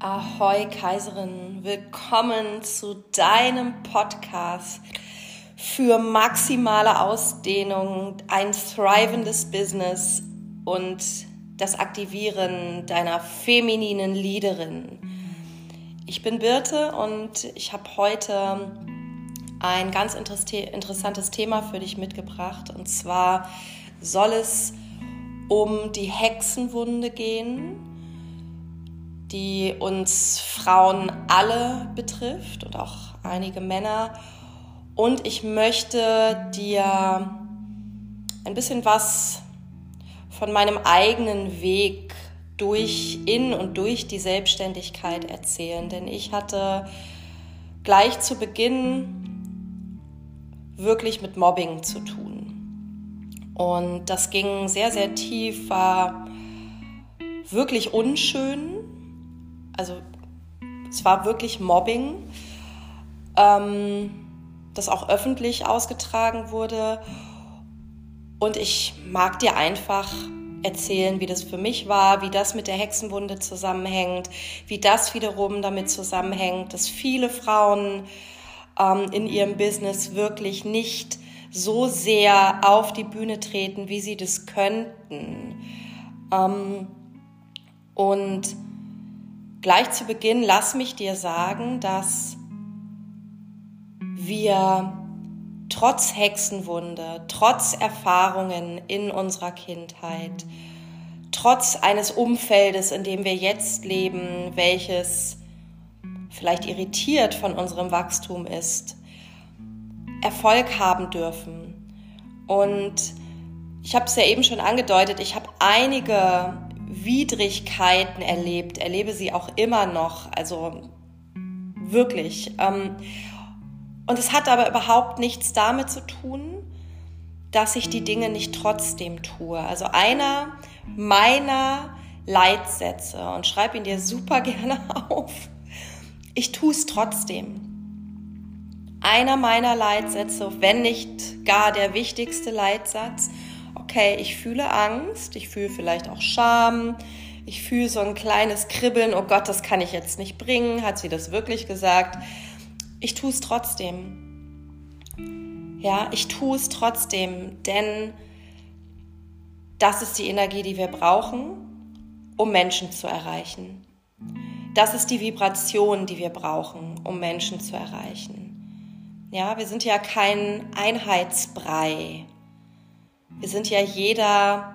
Ahoi Kaiserin, willkommen zu deinem Podcast für maximale Ausdehnung, ein thrivendes Business und das Aktivieren deiner femininen Leaderin. Ich bin Birte und ich habe heute ein ganz interessantes Thema für dich mitgebracht. Und zwar soll es um die Hexenwunde gehen, die uns Frauen alle betrifft und auch einige Männer. Und ich möchte dir ein bisschen was von meinem eigenen Weg durch in und durch die Selbstständigkeit erzählen, denn ich hatte gleich zu Beginn wirklich mit Mobbing zu tun. Und das ging sehr, sehr tief, war wirklich unschön. Also es war wirklich Mobbing, ähm, das auch öffentlich ausgetragen wurde. Und ich mag dir einfach erzählen, wie das für mich war, wie das mit der Hexenwunde zusammenhängt, wie das wiederum damit zusammenhängt, dass viele Frauen ähm, in ihrem Business wirklich nicht so sehr auf die Bühne treten, wie sie das könnten. Ähm, und gleich zu Beginn, lass mich dir sagen, dass wir trotz Hexenwunde, trotz Erfahrungen in unserer Kindheit, trotz eines Umfeldes, in dem wir jetzt leben, welches vielleicht irritiert von unserem Wachstum ist, Erfolg haben dürfen. Und ich habe es ja eben schon angedeutet, ich habe einige Widrigkeiten erlebt, erlebe sie auch immer noch, also wirklich. Ähm, und es hat aber überhaupt nichts damit zu tun, dass ich die Dinge nicht trotzdem tue. Also einer meiner Leitsätze, und schreib ihn dir super gerne auf, ich tue es trotzdem. Einer meiner Leitsätze, wenn nicht gar der wichtigste Leitsatz, okay, ich fühle Angst, ich fühle vielleicht auch Scham, ich fühle so ein kleines Kribbeln, oh Gott, das kann ich jetzt nicht bringen, hat sie das wirklich gesagt? ich tue es trotzdem. Ja, ich tue es trotzdem, denn das ist die Energie, die wir brauchen, um Menschen zu erreichen. Das ist die Vibration, die wir brauchen, um Menschen zu erreichen. Ja, wir sind ja kein Einheitsbrei. Wir sind ja jeder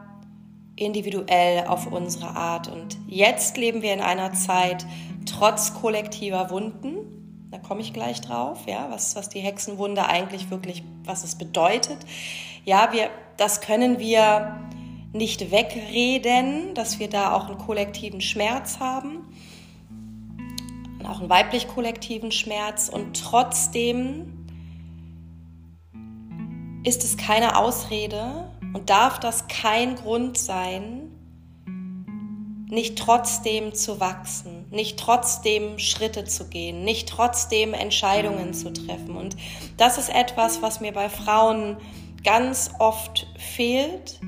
individuell auf unsere Art. Und jetzt leben wir in einer Zeit trotz kollektiver Wunden, da komme ich gleich drauf, ja, was, was die Hexenwunde eigentlich wirklich, was es bedeutet. Ja, wir, das können wir nicht wegreden, dass wir da auch einen kollektiven Schmerz haben, auch einen weiblich kollektiven Schmerz und trotzdem ist es keine Ausrede und darf das kein Grund sein, nicht trotzdem zu wachsen, nicht trotzdem Schritte zu gehen, nicht trotzdem Entscheidungen zu treffen. Und das ist etwas, was mir bei Frauen ganz oft fehlt,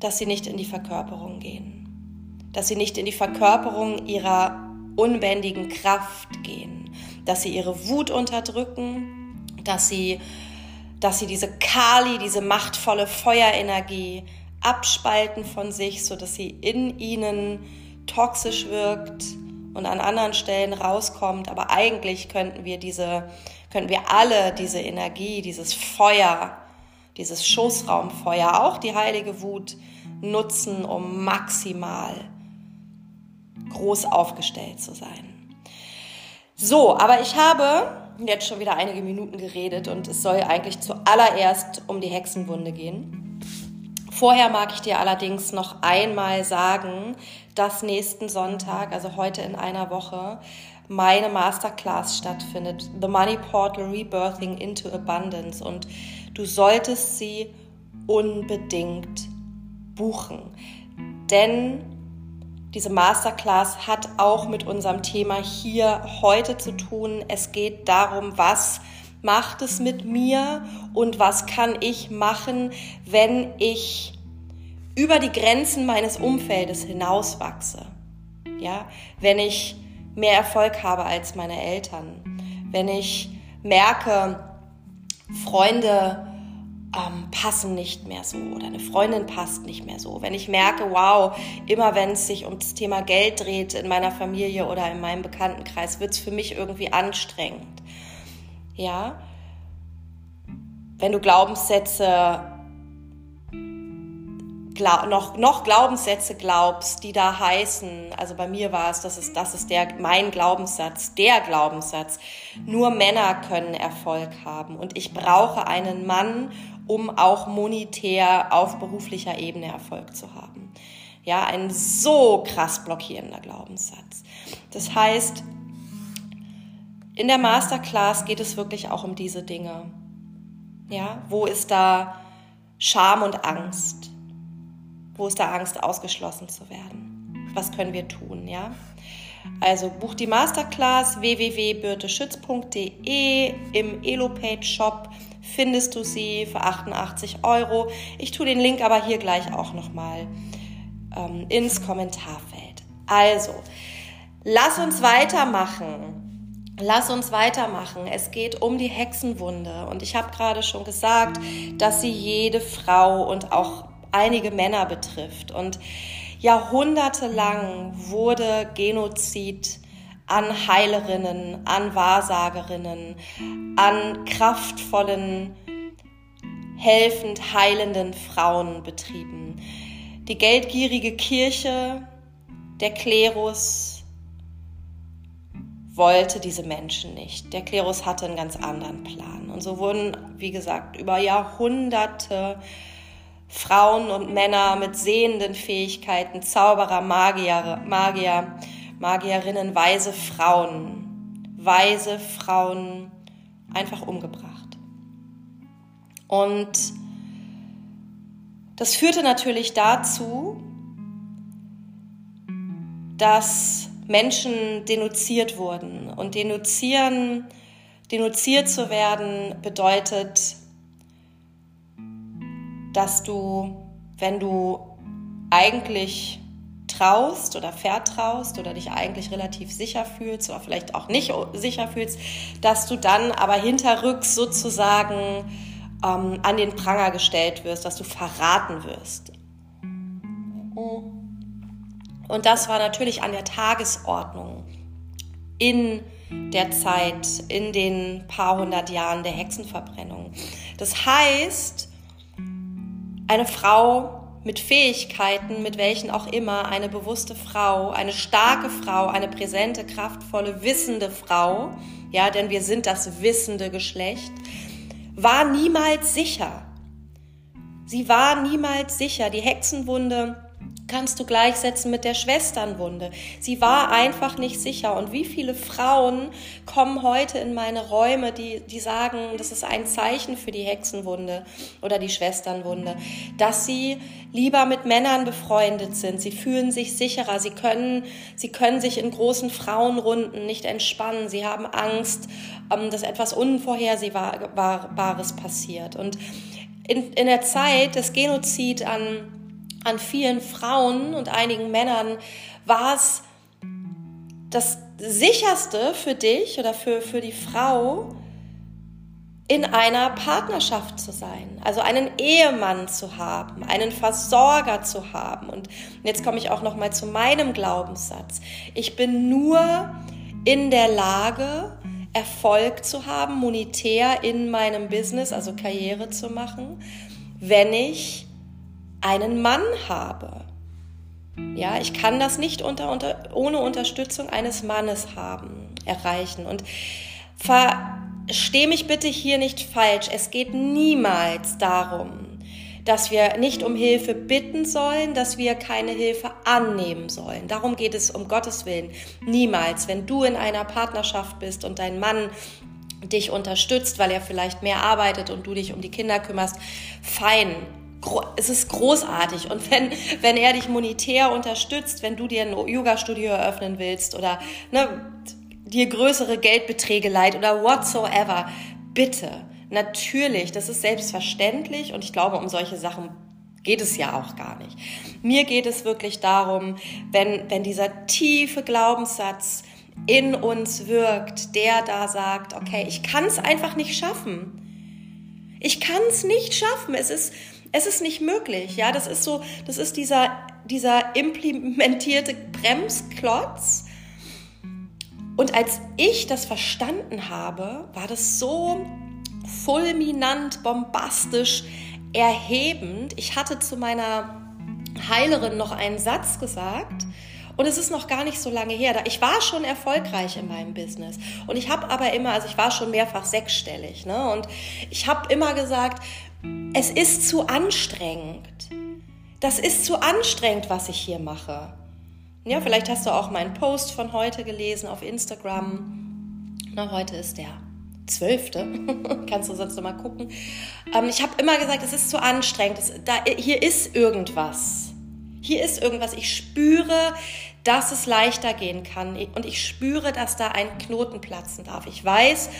dass sie nicht in die Verkörperung gehen, dass sie nicht in die Verkörperung ihrer unbändigen Kraft gehen, dass sie ihre Wut unterdrücken, dass sie, dass sie diese Kali, diese machtvolle Feuerenergie abspalten von sich, so dass sie in ihnen toxisch wirkt und an anderen Stellen rauskommt. Aber eigentlich könnten wir diese, könnten wir alle diese Energie, dieses Feuer, dieses Schoßraumfeuer, auch die heilige Wut nutzen, um maximal groß aufgestellt zu sein. So, aber ich habe jetzt schon wieder einige Minuten geredet und es soll eigentlich zuallererst um die Hexenwunde gehen. Vorher mag ich dir allerdings noch einmal sagen, dass nächsten Sonntag, also heute in einer Woche, meine Masterclass stattfindet. The Money Portal Rebirthing into Abundance. Und du solltest sie unbedingt buchen. Denn diese Masterclass hat auch mit unserem Thema hier heute zu tun. Es geht darum, was macht es mit mir und was kann ich machen, wenn ich über die Grenzen meines Umfeldes hinauswachse. Ja, wenn ich mehr Erfolg habe als meine Eltern, wenn ich merke, Freunde ähm, passen nicht mehr so oder eine Freundin passt nicht mehr so. Wenn ich merke, wow, immer wenn es sich um das Thema Geld dreht in meiner Familie oder in meinem Bekanntenkreis, wird es für mich irgendwie anstrengend. Ja, wenn du Glaubenssätze noch, noch Glaubenssätze glaubst, die da heißen, also bei mir war es, das ist, das ist der, mein Glaubenssatz, der Glaubenssatz, nur Männer können Erfolg haben und ich brauche einen Mann, um auch monetär auf beruflicher Ebene Erfolg zu haben. Ja, ein so krass blockierender Glaubenssatz. Das heißt, in der Masterclass geht es wirklich auch um diese Dinge. Ja, wo ist da Scham und Angst? Wo ist da Angst, ausgeschlossen zu werden? Was können wir tun, ja? Also buch die Masterclass www.birteschütz.de im Elopage Shop findest du sie für 88 Euro. Ich tue den Link aber hier gleich auch nochmal ähm, ins Kommentarfeld. Also, lass uns weitermachen. Lass uns weitermachen. Es geht um die Hexenwunde. Und ich habe gerade schon gesagt, dass sie jede Frau und auch einige Männer betrifft. Und jahrhundertelang wurde Genozid an Heilerinnen, an Wahrsagerinnen, an kraftvollen, helfend heilenden Frauen betrieben. Die geldgierige Kirche, der Klerus wollte diese Menschen nicht. Der Klerus hatte einen ganz anderen Plan. Und so wurden, wie gesagt, über Jahrhunderte Frauen und Männer mit sehenden Fähigkeiten, Zauberer, Magier, Magier, Magierinnen, weise Frauen, weise Frauen einfach umgebracht. Und das führte natürlich dazu, dass Menschen denunziert wurden. Und denunzieren, denunziert zu werden bedeutet, dass du, wenn du eigentlich traust oder vertraust oder dich eigentlich relativ sicher fühlst oder vielleicht auch nicht sicher fühlst, dass du dann aber hinterrücks sozusagen ähm, an den Pranger gestellt wirst, dass du verraten wirst. Und das war natürlich an der Tagesordnung in der Zeit, in den paar hundert Jahren der Hexenverbrennung. Das heißt, eine Frau mit Fähigkeiten, mit welchen auch immer, eine bewusste Frau, eine starke Frau, eine präsente, kraftvolle, wissende Frau, ja, denn wir sind das wissende Geschlecht, war niemals sicher. Sie war niemals sicher. Die Hexenwunde kannst du gleichsetzen mit der Schwesternwunde. Sie war einfach nicht sicher. Und wie viele Frauen kommen heute in meine Räume, die, die sagen, das ist ein Zeichen für die Hexenwunde oder die Schwesternwunde, dass sie lieber mit Männern befreundet sind. Sie fühlen sich sicherer. Sie können, sie können sich in großen Frauenrunden nicht entspannen. Sie haben Angst, ähm, dass etwas Unvorhersehbares passiert. Und in, in der Zeit des Genozid an an vielen Frauen und einigen Männern war es das sicherste für dich oder für, für die Frau, in einer Partnerschaft zu sein, also einen Ehemann zu haben, einen Versorger zu haben. Und jetzt komme ich auch noch mal zu meinem Glaubenssatz. Ich bin nur in der Lage, Erfolg zu haben, monetär in meinem Business, also Karriere zu machen, wenn ich einen Mann habe. Ja, ich kann das nicht unter, unter, ohne Unterstützung eines Mannes haben, erreichen. Und versteh mich bitte hier nicht falsch. Es geht niemals darum, dass wir nicht um Hilfe bitten sollen, dass wir keine Hilfe annehmen sollen. Darum geht es um Gottes Willen niemals. Wenn du in einer Partnerschaft bist und dein Mann dich unterstützt, weil er vielleicht mehr arbeitet und du dich um die Kinder kümmerst, fein es ist großartig. Und wenn, wenn er dich monetär unterstützt, wenn du dir ein Yoga-Studio eröffnen willst oder ne, dir größere Geldbeträge leiht oder whatsoever, bitte, natürlich, das ist selbstverständlich und ich glaube, um solche Sachen geht es ja auch gar nicht. Mir geht es wirklich darum, wenn, wenn dieser tiefe Glaubenssatz in uns wirkt, der da sagt, okay, ich kann es einfach nicht schaffen. Ich kann es nicht schaffen. Es ist, es ist nicht möglich. Ja, das ist so, das ist dieser, dieser implementierte Bremsklotz. Und als ich das verstanden habe, war das so fulminant, bombastisch, erhebend. Ich hatte zu meiner Heilerin noch einen Satz gesagt. Und es ist noch gar nicht so lange her. Ich war schon erfolgreich in meinem Business. Und ich habe aber immer, also ich war schon mehrfach sechsstellig. Ne? Und ich habe immer gesagt, es ist zu anstrengend. Das ist zu anstrengend, was ich hier mache. Ja, vielleicht hast du auch meinen Post von heute gelesen auf Instagram. Na, heute ist der zwölfte. Kannst du sonst noch mal gucken. Ähm, ich habe immer gesagt, es ist zu anstrengend. Es, da, hier ist irgendwas. Hier ist irgendwas. Ich spüre, dass es leichter gehen kann. Und ich spüre, dass da ein Knoten platzen darf. Ich weiß,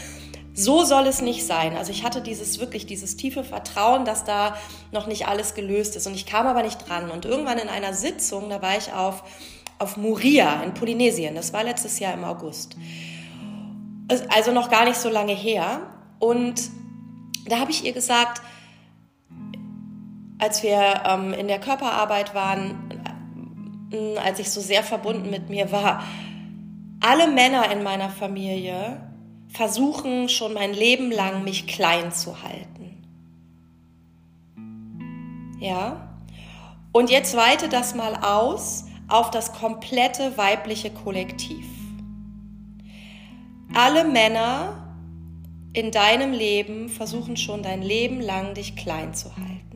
so soll es nicht sein. Also ich hatte dieses wirklich dieses tiefe Vertrauen, dass da noch nicht alles gelöst ist. Und ich kam aber nicht dran. Und irgendwann in einer Sitzung, da war ich auf, auf Muria in Polynesien. Das war letztes Jahr im August also noch gar nicht so lange her. Und da habe ich ihr gesagt, als wir ähm, in der Körperarbeit waren, als ich so sehr verbunden mit mir war, alle Männer in meiner Familie versuchen schon mein Leben lang, mich klein zu halten. Ja? Und jetzt weite das mal aus auf das komplette weibliche Kollektiv. Alle Männer in deinem Leben versuchen schon dein Leben lang, dich klein zu halten.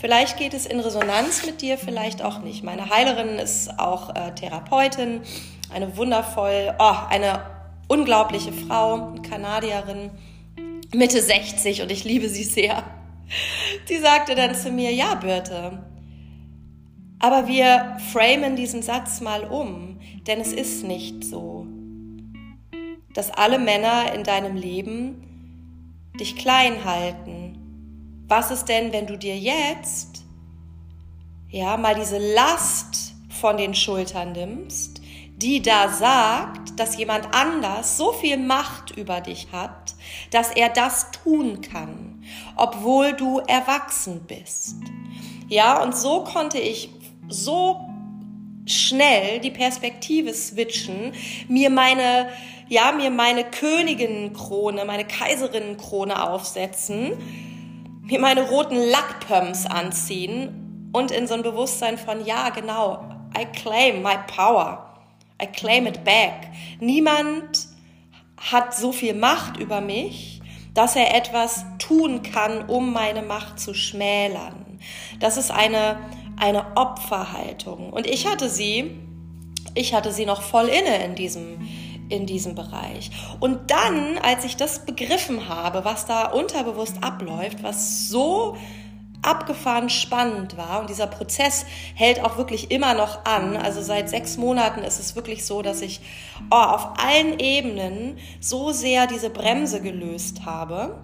Vielleicht geht es in Resonanz mit dir, vielleicht auch nicht. Meine Heilerin ist auch äh, Therapeutin, eine wundervoll, oh, eine unglaubliche Frau, Kanadierin, Mitte 60 und ich liebe sie sehr. Die sagte dann zu mir, ja, Birte, aber wir framen diesen Satz mal um, denn es ist nicht so dass alle Männer in deinem Leben dich klein halten. Was ist denn, wenn du dir jetzt ja mal diese Last von den Schultern nimmst, die da sagt, dass jemand anders so viel Macht über dich hat, dass er das tun kann, obwohl du erwachsen bist. Ja, und so konnte ich so schnell die Perspektive switchen, mir meine ja, mir meine Königinnenkrone, meine Kaiserinnenkrone aufsetzen, mir meine roten Lackpumps anziehen und in so ein Bewusstsein von, ja, genau, I claim my power. I claim it back. Niemand hat so viel Macht über mich, dass er etwas tun kann, um meine Macht zu schmälern. Das ist eine, eine Opferhaltung. Und ich hatte sie, ich hatte sie noch voll inne in diesem, in diesem Bereich. Und dann, als ich das begriffen habe, was da unterbewusst abläuft, was so abgefahren spannend war und dieser Prozess hält auch wirklich immer noch an. Also seit sechs Monaten ist es wirklich so, dass ich oh, auf allen Ebenen so sehr diese Bremse gelöst habe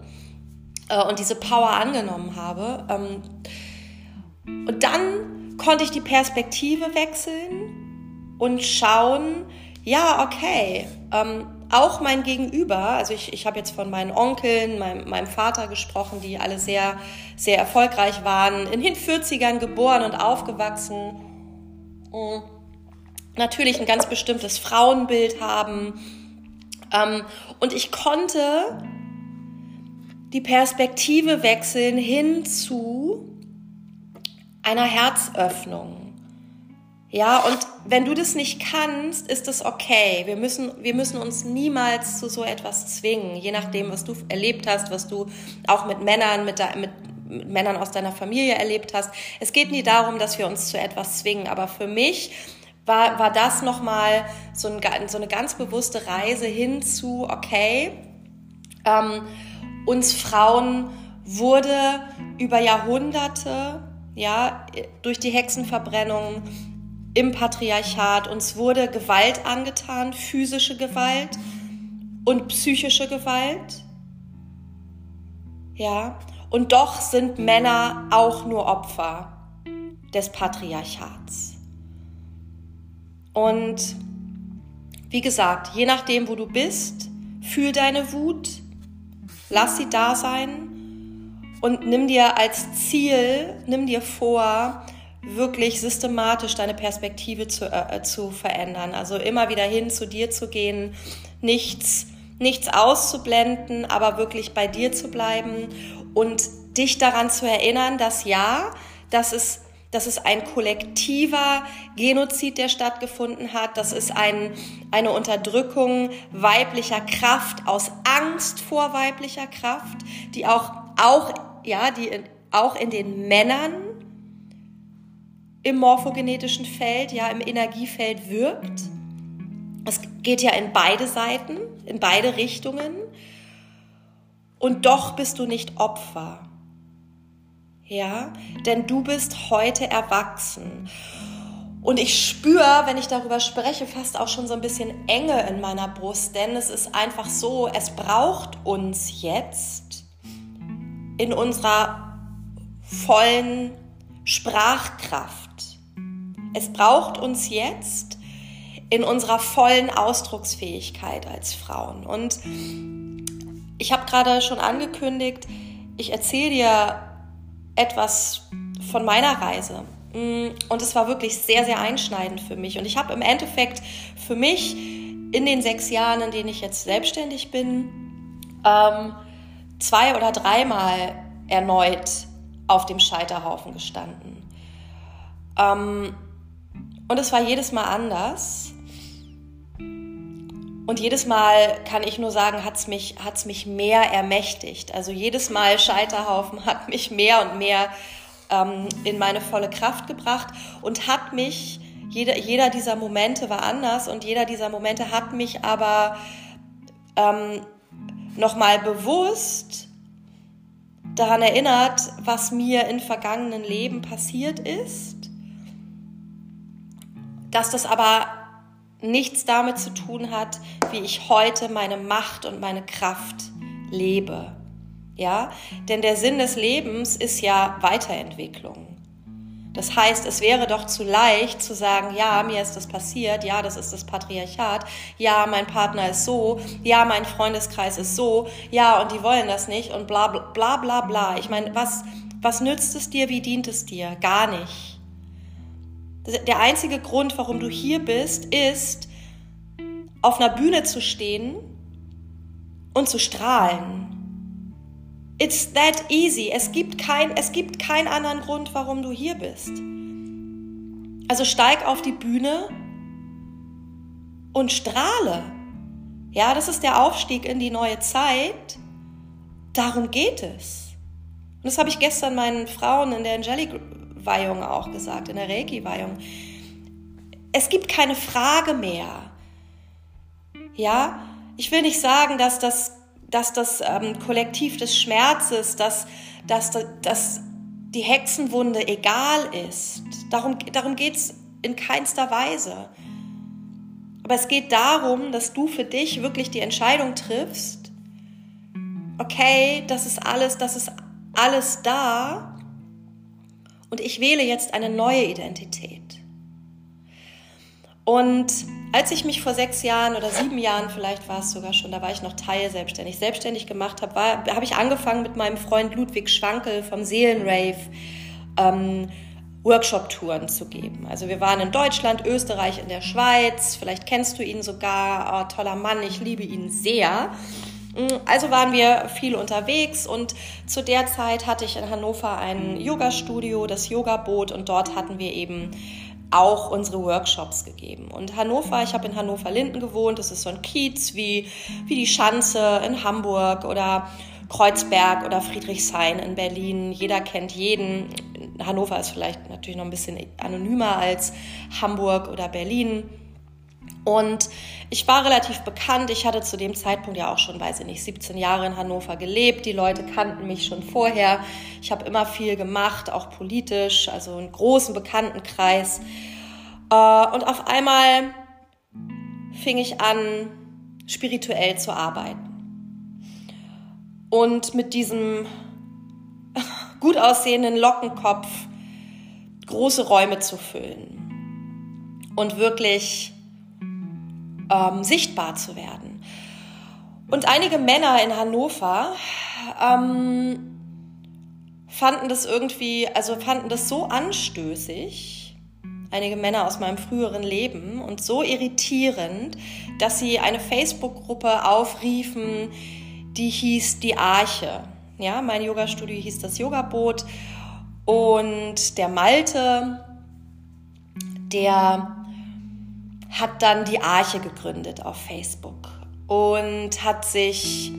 äh, und diese Power angenommen habe. Ähm, und dann konnte ich die Perspektive wechseln und schauen, ja, okay, ähm, auch mein Gegenüber, also ich, ich habe jetzt von meinen Onkeln, meinem, meinem Vater gesprochen, die alle sehr, sehr erfolgreich waren, in den 40ern geboren und aufgewachsen, mhm. natürlich ein ganz bestimmtes Frauenbild haben. Ähm, und ich konnte die Perspektive wechseln hin zu einer Herzöffnung ja, und wenn du das nicht kannst, ist das okay. Wir müssen, wir müssen uns niemals zu so etwas zwingen, je nachdem, was du erlebt hast, was du auch mit Männern, mit, de, mit, mit Männern aus deiner Familie erlebt hast. Es geht nie darum, dass wir uns zu etwas zwingen, aber für mich war, war das nochmal so, ein, so eine ganz bewusste Reise hin zu, okay, ähm, uns Frauen wurde über Jahrhunderte, ja, durch die Hexenverbrennung, im Patriarchat. Uns wurde Gewalt angetan, physische Gewalt und psychische Gewalt. Ja, Und doch sind Männer auch nur Opfer des Patriarchats. Und wie gesagt, je nachdem, wo du bist, fühl deine Wut, lass sie da sein und nimm dir als Ziel, nimm dir vor, wirklich systematisch deine Perspektive zu, äh, zu verändern. Also immer wieder hin zu dir zu gehen, nichts, nichts auszublenden, aber wirklich bei dir zu bleiben und dich daran zu erinnern, dass ja, dass es dass es ein kollektiver Genozid, der stattgefunden hat. Das ist ein, eine Unterdrückung weiblicher Kraft aus Angst vor weiblicher Kraft, die auch, auch, ja, die in, auch in den Männern im morphogenetischen Feld, ja, im Energiefeld wirkt. Es geht ja in beide Seiten, in beide Richtungen. Und doch bist du nicht Opfer. Ja, denn du bist heute erwachsen. Und ich spüre, wenn ich darüber spreche, fast auch schon so ein bisschen Enge in meiner Brust, denn es ist einfach so, es braucht uns jetzt in unserer vollen Sprachkraft es braucht uns jetzt in unserer vollen Ausdrucksfähigkeit als Frauen. Und ich habe gerade schon angekündigt, ich erzähle dir etwas von meiner Reise. Und es war wirklich sehr, sehr einschneidend für mich. Und ich habe im Endeffekt für mich in den sechs Jahren, in denen ich jetzt selbstständig bin, ähm, zwei oder dreimal erneut auf dem Scheiterhaufen gestanden. Ähm, und es war jedes Mal anders. Und jedes Mal kann ich nur sagen, hat es mich, hat's mich mehr ermächtigt. Also jedes Mal Scheiterhaufen hat mich mehr und mehr ähm, in meine volle Kraft gebracht und hat mich, jeder, jeder dieser Momente war anders und jeder dieser Momente hat mich aber ähm, nochmal bewusst daran erinnert, was mir in vergangenen Leben passiert ist dass das aber nichts damit zu tun hat, wie ich heute meine Macht und meine Kraft lebe. Ja, denn der Sinn des Lebens ist ja Weiterentwicklung. Das heißt, es wäre doch zu leicht zu sagen, ja, mir ist das passiert, ja, das ist das Patriarchat, ja, mein Partner ist so, ja, mein Freundeskreis ist so, ja, und die wollen das nicht und bla bla bla bla. Ich meine, was, was nützt es dir, wie dient es dir? Gar nicht. Der einzige Grund, warum du hier bist, ist, auf einer Bühne zu stehen und zu strahlen. It's that easy. Es gibt, kein, es gibt keinen anderen Grund, warum du hier bist. Also steig auf die Bühne und strahle. Ja, das ist der Aufstieg in die neue Zeit. Darum geht es. Und das habe ich gestern meinen Frauen in der Angelic Weihung auch gesagt, in der Reiki-Weihung. Es gibt keine Frage mehr. Ja, ich will nicht sagen, dass das, dass das ähm, Kollektiv des Schmerzes, dass, dass, dass die Hexenwunde egal ist. Darum, darum geht es in keinster Weise. Aber es geht darum, dass du für dich wirklich die Entscheidung triffst, okay, das ist alles, das ist alles da und ich wähle jetzt eine neue Identität. Und als ich mich vor sechs Jahren oder sieben Jahren, vielleicht war es sogar schon, da war ich noch teilselbstständig, selbstständig gemacht habe, habe ich angefangen mit meinem Freund Ludwig Schwankel vom Seelenrave ähm, Workshop-Touren zu geben. Also wir waren in Deutschland, Österreich, in der Schweiz. Vielleicht kennst du ihn sogar. Oh, toller Mann, ich liebe ihn sehr. Mm, also waren wir viel unterwegs und zu der Zeit hatte ich in Hannover ein Yoga-Studio, das Yoga-Boot und dort hatten wir eben auch unsere Workshops gegeben. Und Hannover, ich habe in Hannover-Linden gewohnt, das ist so ein Kiez wie, wie die Schanze in Hamburg oder Kreuzberg oder Friedrichshain in Berlin. Jeder kennt jeden. Hannover ist vielleicht natürlich noch ein bisschen anonymer als Hamburg oder Berlin. Und ich war relativ bekannt. Ich hatte zu dem Zeitpunkt ja auch schon, weiß ich nicht, 17 Jahre in Hannover gelebt. Die Leute kannten mich schon vorher. Ich habe immer viel gemacht, auch politisch, also einen großen Bekanntenkreis. Äh, und auf einmal fing ich an, spirituell zu arbeiten. Und mit diesem gut aussehenden Lockenkopf große Räume zu füllen und wirklich ähm, sichtbar zu werden. Und einige Männer in Hannover ähm, fanden das irgendwie, also fanden das so anstößig, einige Männer aus meinem früheren Leben und so irritierend, dass sie eine Facebook-Gruppe aufriefen, die hieß Die Arche. Ja, mein Yoga-Studio hieß das Yoga-Boot und der Malte, der hat dann die Arche gegründet auf Facebook und hat sich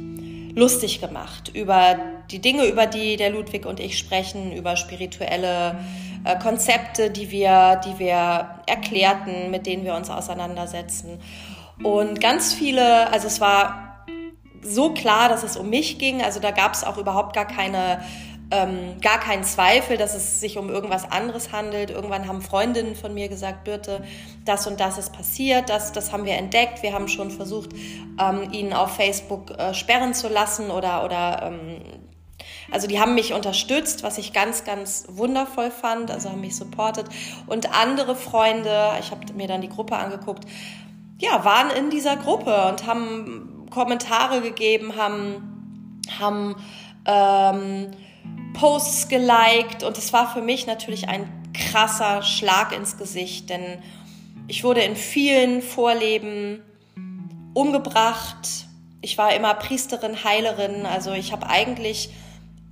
lustig gemacht über die Dinge, über die der Ludwig und ich sprechen, über spirituelle äh, Konzepte, die wir, die wir erklärten, mit denen wir uns auseinandersetzen. Und ganz viele, also es war so klar, dass es um mich ging, also da gab es auch überhaupt gar keine ähm, gar keinen Zweifel, dass es sich um irgendwas anderes handelt. Irgendwann haben Freundinnen von mir gesagt, Birte, das und das ist passiert, das, das haben wir entdeckt. Wir haben schon versucht, ähm, ihn auf Facebook äh, sperren zu lassen oder, oder ähm, also die haben mich unterstützt, was ich ganz, ganz wundervoll fand, also haben mich supportet. Und andere Freunde, ich habe mir dann die Gruppe angeguckt, ja, waren in dieser Gruppe und haben Kommentare gegeben, haben, haben ähm, Posts geliked und es war für mich natürlich ein krasser Schlag ins Gesicht, denn ich wurde in vielen Vorleben umgebracht. Ich war immer Priesterin, Heilerin, also ich habe eigentlich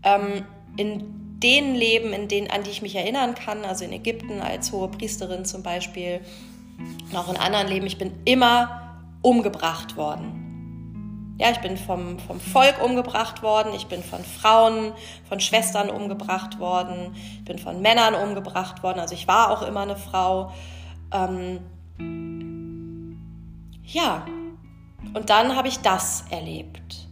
ähm, in den Leben, in denen, an die ich mich erinnern kann, also in Ägypten als hohe Priesterin zum Beispiel, und auch in anderen Leben, ich bin immer umgebracht worden. Ja, ich bin vom, vom Volk umgebracht worden, ich bin von Frauen, von Schwestern umgebracht worden, ich bin von Männern umgebracht worden, also ich war auch immer eine Frau. Ähm, ja, und dann habe ich das erlebt.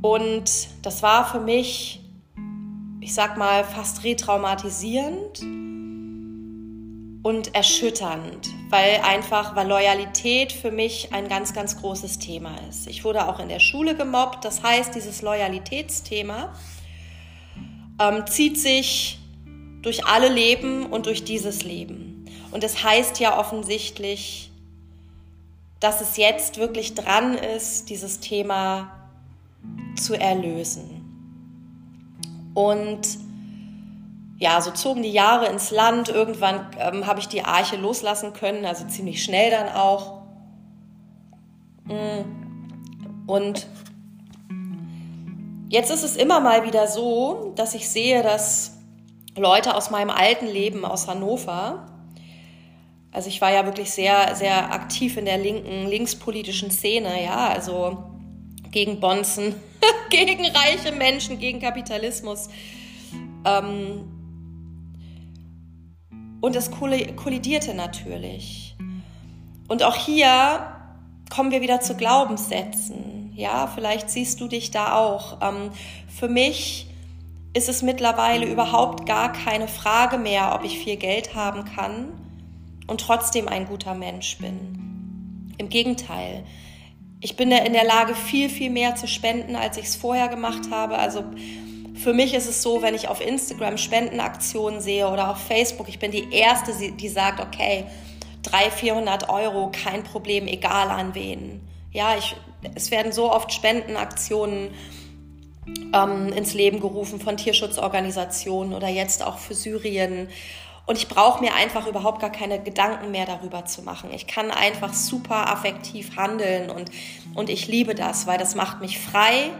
Und das war für mich, ich sag mal, fast retraumatisierend und erschütternd, weil einfach, weil Loyalität für mich ein ganz, ganz großes Thema ist. Ich wurde auch in der Schule gemobbt, das heißt, dieses Loyalitätsthema ähm, zieht sich durch alle Leben und durch dieses Leben. Und es das heißt ja offensichtlich, dass es jetzt wirklich dran ist, dieses Thema zu erlösen. Und ja, so zogen die Jahre ins Land. Irgendwann ähm, habe ich die Arche loslassen können, also ziemlich schnell dann auch. Mm. Und jetzt ist es immer mal wieder so, dass ich sehe, dass Leute aus meinem alten Leben aus Hannover, also ich war ja wirklich sehr, sehr aktiv in der linken, linkspolitischen Szene, ja, also gegen Bonzen, gegen reiche Menschen, gegen Kapitalismus. Ähm, und es kollidierte natürlich. Und auch hier kommen wir wieder zu Glaubenssätzen. Ja, vielleicht siehst du dich da auch. Ähm, für mich ist es mittlerweile überhaupt gar keine Frage mehr, ob ich viel Geld haben kann und trotzdem ein guter Mensch bin. Im Gegenteil. Ich bin in der Lage, viel, viel mehr zu spenden, als ich es vorher gemacht habe. Also für mich ist es so, wenn ich auf Instagram Spendenaktionen sehe oder auf Facebook, ich bin die Erste, die sagt, okay, 300, 400 Euro, kein Problem, egal an wen. Ja, ich, es werden so oft Spendenaktionen ähm, ins Leben gerufen von Tierschutzorganisationen oder jetzt auch für Syrien. Und ich brauche mir einfach überhaupt gar keine Gedanken mehr darüber zu machen. Ich kann einfach super affektiv handeln und, und ich liebe das, weil das macht mich frei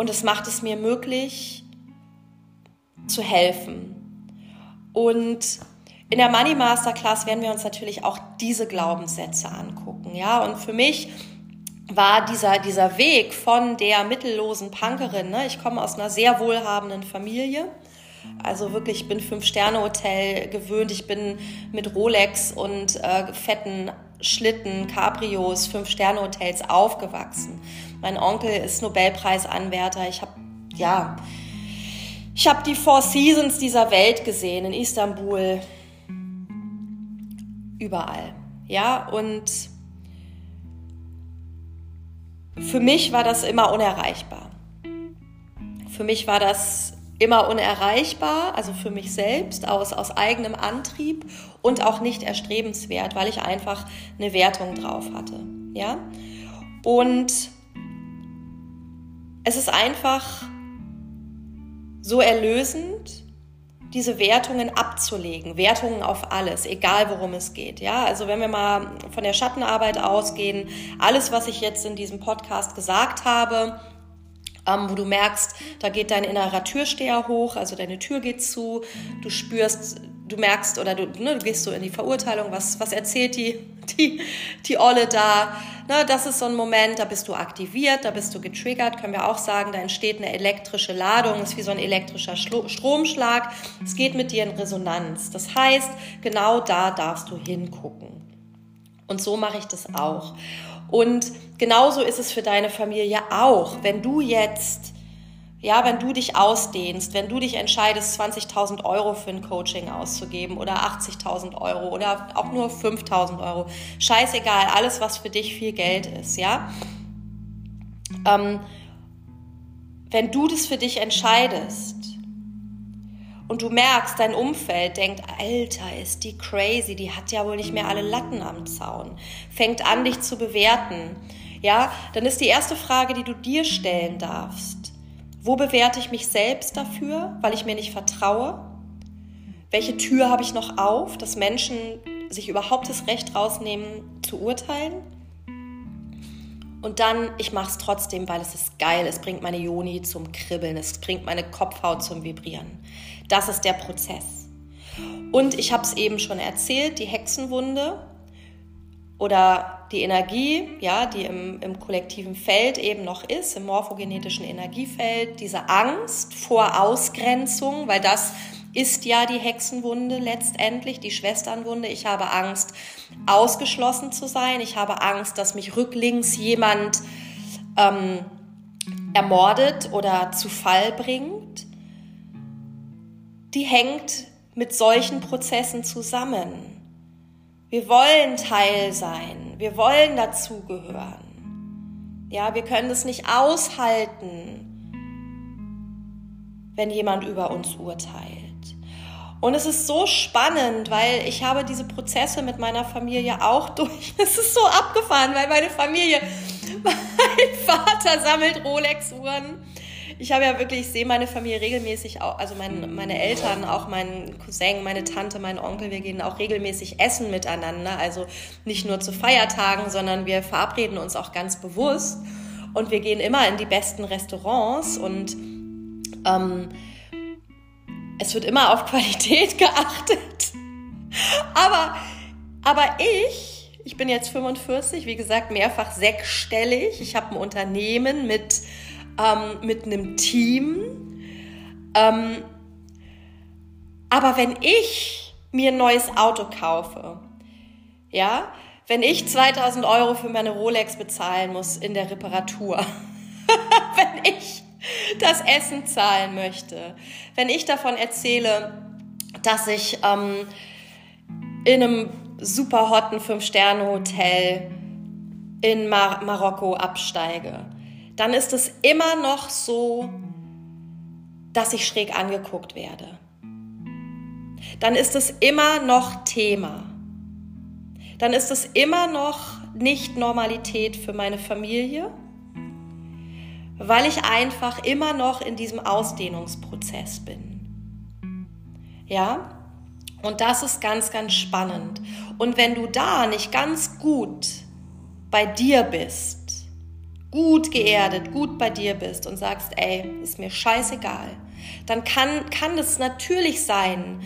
und es macht es mir möglich, zu helfen. Und in der Money Masterclass werden wir uns natürlich auch diese Glaubenssätze angucken. Ja, und für mich war dieser, dieser Weg von der mittellosen Punkerin, ne? ich komme aus einer sehr wohlhabenden Familie, also wirklich, ich bin Fünf-Sterne-Hotel gewöhnt, ich bin mit Rolex und äh, fetten Schlitten, Cabrios, Fünf-Sterne-Hotels aufgewachsen. Mein Onkel ist Nobelpreisanwärter. Ich habe, ja, ich habe die Four Seasons dieser Welt gesehen, in Istanbul, überall. Ja, und für mich war das immer unerreichbar. Für mich war das immer unerreichbar, also für mich selbst, aus, aus eigenem Antrieb und auch nicht erstrebenswert, weil ich einfach eine Wertung drauf hatte. Ja? Und es ist einfach so erlösend, diese Wertungen abzulegen, Wertungen auf alles, egal worum es geht. Ja, also wenn wir mal von der Schattenarbeit ausgehen, alles, was ich jetzt in diesem Podcast gesagt habe, ähm, wo du merkst, da geht dein innerer Türsteher hoch, also deine Tür geht zu, du spürst, du merkst oder du, ne, du gehst so in die Verurteilung, was, was erzählt die, die, die Olle da? Ne, das ist so ein Moment, da bist du aktiviert, da bist du getriggert, können wir auch sagen, da entsteht eine elektrische Ladung, ist wie so ein elektrischer Stromschlag. Es geht mit dir in Resonanz. Das heißt, genau da darfst du hingucken. Und so mache ich das auch. Und genauso ist es für deine Familie auch. Wenn du jetzt, ja, wenn du dich ausdehnst, wenn du dich entscheidest, 20.000 Euro für ein Coaching auszugeben oder 80.000 Euro oder auch nur 5.000 Euro, scheißegal, alles, was für dich viel Geld ist, ja. Ähm, wenn du das für dich entscheidest, und du merkst, dein Umfeld denkt, Alter, ist die crazy, die hat ja wohl nicht mehr alle Latten am Zaun, fängt an, dich zu bewerten, ja, dann ist die erste Frage, die du dir stellen darfst, wo bewerte ich mich selbst dafür, weil ich mir nicht vertraue? Welche Tür habe ich noch auf, dass Menschen sich überhaupt das Recht rausnehmen zu urteilen? Und dann, ich mache es trotzdem, weil es ist geil. Es bringt meine Joni zum Kribbeln. Es bringt meine Kopfhaut zum Vibrieren. Das ist der Prozess. Und ich habe es eben schon erzählt, die Hexenwunde oder die Energie, ja, die im, im kollektiven Feld eben noch ist, im morphogenetischen Energiefeld, diese Angst vor Ausgrenzung, weil das ist ja die Hexenwunde letztendlich, die Schwesternwunde. Ich habe Angst, ausgeschlossen zu sein. Ich habe Angst, dass mich rücklings jemand ähm, ermordet oder zu Fall bringt. Die hängt mit solchen Prozessen zusammen. Wir wollen Teil sein. Wir wollen dazugehören. Ja, wir können es nicht aushalten, wenn jemand über uns urteilt. Und es ist so spannend, weil ich habe diese Prozesse mit meiner Familie auch durch. Es ist so abgefahren, weil meine Familie, mein Vater sammelt Rolex-Uhren. Ich habe ja wirklich, ich sehe meine Familie regelmäßig, auch, also mein, meine Eltern, auch mein Cousin, meine Tante, mein Onkel, wir gehen auch regelmäßig essen miteinander. Also nicht nur zu Feiertagen, sondern wir verabreden uns auch ganz bewusst. Und wir gehen immer in die besten Restaurants und ähm, es wird immer auf Qualität geachtet. Aber, aber ich, ich bin jetzt 45, wie gesagt, mehrfach sechsstellig. Ich habe ein Unternehmen mit, ähm, mit einem Team. Ähm, aber wenn ich mir ein neues Auto kaufe, ja, wenn ich 2000 Euro für meine Rolex bezahlen muss in der Reparatur, wenn ich das Essen zahlen möchte, wenn ich davon erzähle, dass ich ähm, in einem super hotten Fünf-Sterne-Hotel in Mar Marokko absteige, dann ist es immer noch so, dass ich schräg angeguckt werde. Dann ist es immer noch Thema. Dann ist es immer noch nicht Normalität für meine Familie weil ich einfach immer noch in diesem Ausdehnungsprozess bin. Ja? Und das ist ganz, ganz spannend. Und wenn du da nicht ganz gut bei dir bist, gut geerdet, gut bei dir bist und sagst, ey, ist mir scheißegal, dann kann, kann es natürlich sein,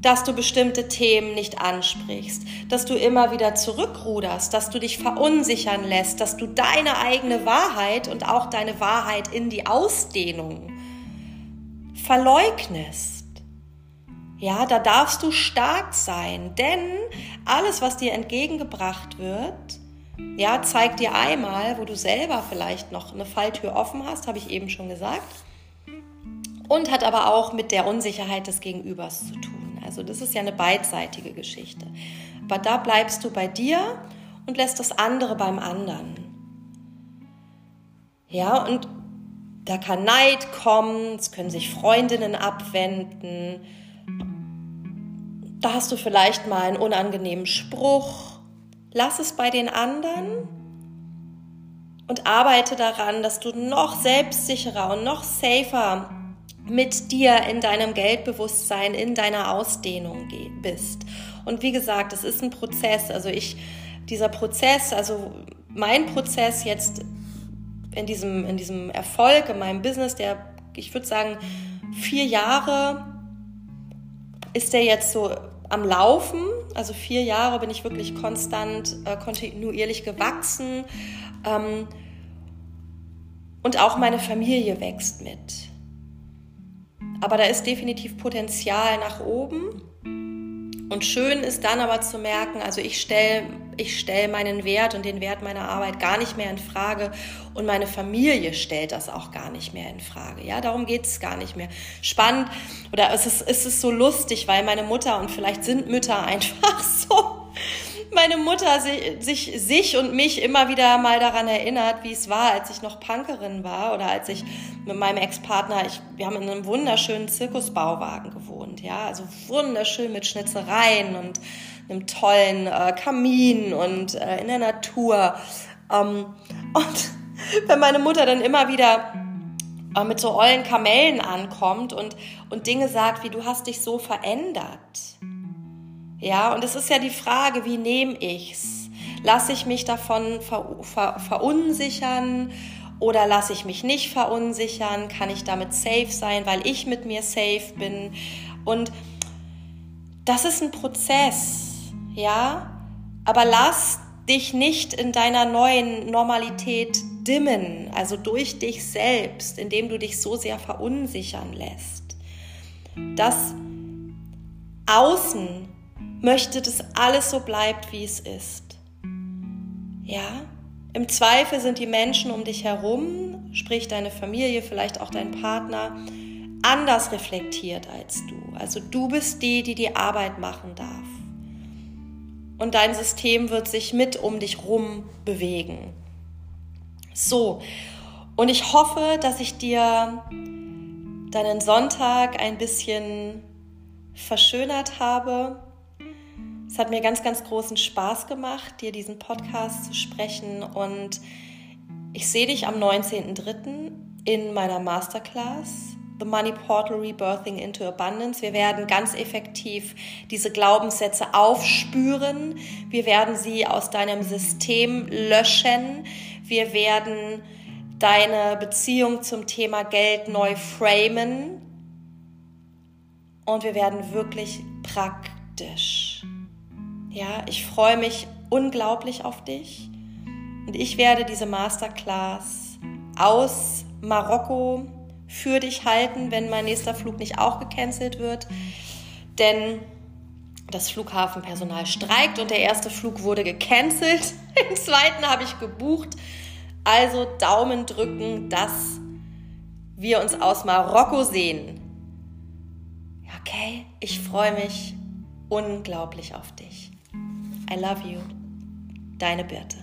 dass du bestimmte Themen nicht ansprichst, dass du immer wieder zurückruderst, dass du dich verunsichern lässt, dass du deine eigene Wahrheit und auch deine Wahrheit in die Ausdehnung verleugnest. Ja, da darfst du stark sein, denn alles, was dir entgegengebracht wird, ja, zeigt dir einmal, wo du selber vielleicht noch eine Falltür offen hast, habe ich eben schon gesagt, und hat aber auch mit der Unsicherheit des Gegenübers zu tun. Also das ist ja eine beidseitige Geschichte. Aber da bleibst du bei dir und lässt das andere beim anderen. Ja, und da kann Neid kommen, es können sich Freundinnen abwenden. Da hast du vielleicht mal einen unangenehmen Spruch. Lass es bei den anderen und arbeite daran, dass du noch selbstsicherer und noch safer mit dir in deinem Geldbewusstsein, in deiner Ausdehnung bist. Und wie gesagt, es ist ein Prozess. Also ich, dieser Prozess, also mein Prozess jetzt in diesem, in diesem Erfolg, in meinem Business, der, ich würde sagen, vier Jahre ist der jetzt so am Laufen. Also vier Jahre bin ich wirklich konstant, äh, kontinuierlich gewachsen. Ähm, und auch meine Familie wächst mit. Aber da ist definitiv Potenzial nach oben. Und schön ist dann aber zu merken, also ich stelle ich stell meinen Wert und den Wert meiner Arbeit gar nicht mehr in Frage und meine Familie stellt das auch gar nicht mehr in Frage. Ja, darum geht es gar nicht mehr. Spannend oder es ist, es ist so lustig, weil meine Mutter und vielleicht sind Mütter einfach so meine Mutter sich, sich und mich immer wieder mal daran erinnert, wie es war, als ich noch Punkerin war oder als ich mit meinem Ex-Partner, wir haben in einem wunderschönen Zirkusbauwagen gewohnt, ja, also wunderschön mit Schnitzereien und einem tollen äh, Kamin und äh, in der Natur. Ähm, und wenn meine Mutter dann immer wieder äh, mit so ollen Kamellen ankommt und, und Dinge sagt, wie du hast dich so verändert, ja, und es ist ja die Frage, wie nehme ich's? Lasse ich mich davon ver ver verunsichern oder lasse ich mich nicht verunsichern? Kann ich damit safe sein, weil ich mit mir safe bin? Und das ist ein Prozess, ja, aber lass dich nicht in deiner neuen Normalität dimmen, also durch dich selbst, indem du dich so sehr verunsichern lässt. Das Außen möchte, dass alles so bleibt, wie es ist. Ja? Im Zweifel sind die Menschen um dich herum, sprich deine Familie, vielleicht auch dein Partner, anders reflektiert als du. Also du bist die, die die Arbeit machen darf. Und dein System wird sich mit um dich rum bewegen. So, und ich hoffe, dass ich dir deinen Sonntag ein bisschen verschönert habe es hat mir ganz, ganz großen Spaß gemacht, dir diesen Podcast zu sprechen und ich sehe dich am 19.03. in meiner Masterclass The Money Portal Rebirthing into Abundance. Wir werden ganz effektiv diese Glaubenssätze aufspüren. Wir werden sie aus deinem System löschen. Wir werden deine Beziehung zum Thema Geld neu framen. Und wir werden wirklich praktisch. Ja, ich freue mich unglaublich auf dich und ich werde diese Masterclass aus Marokko für dich halten, wenn mein nächster Flug nicht auch gecancelt wird, denn das Flughafenpersonal streikt und der erste Flug wurde gecancelt. Den zweiten habe ich gebucht. Also Daumen drücken, dass wir uns aus Marokko sehen. Okay, ich freue mich unglaublich auf dich. I love you. Deine Birte.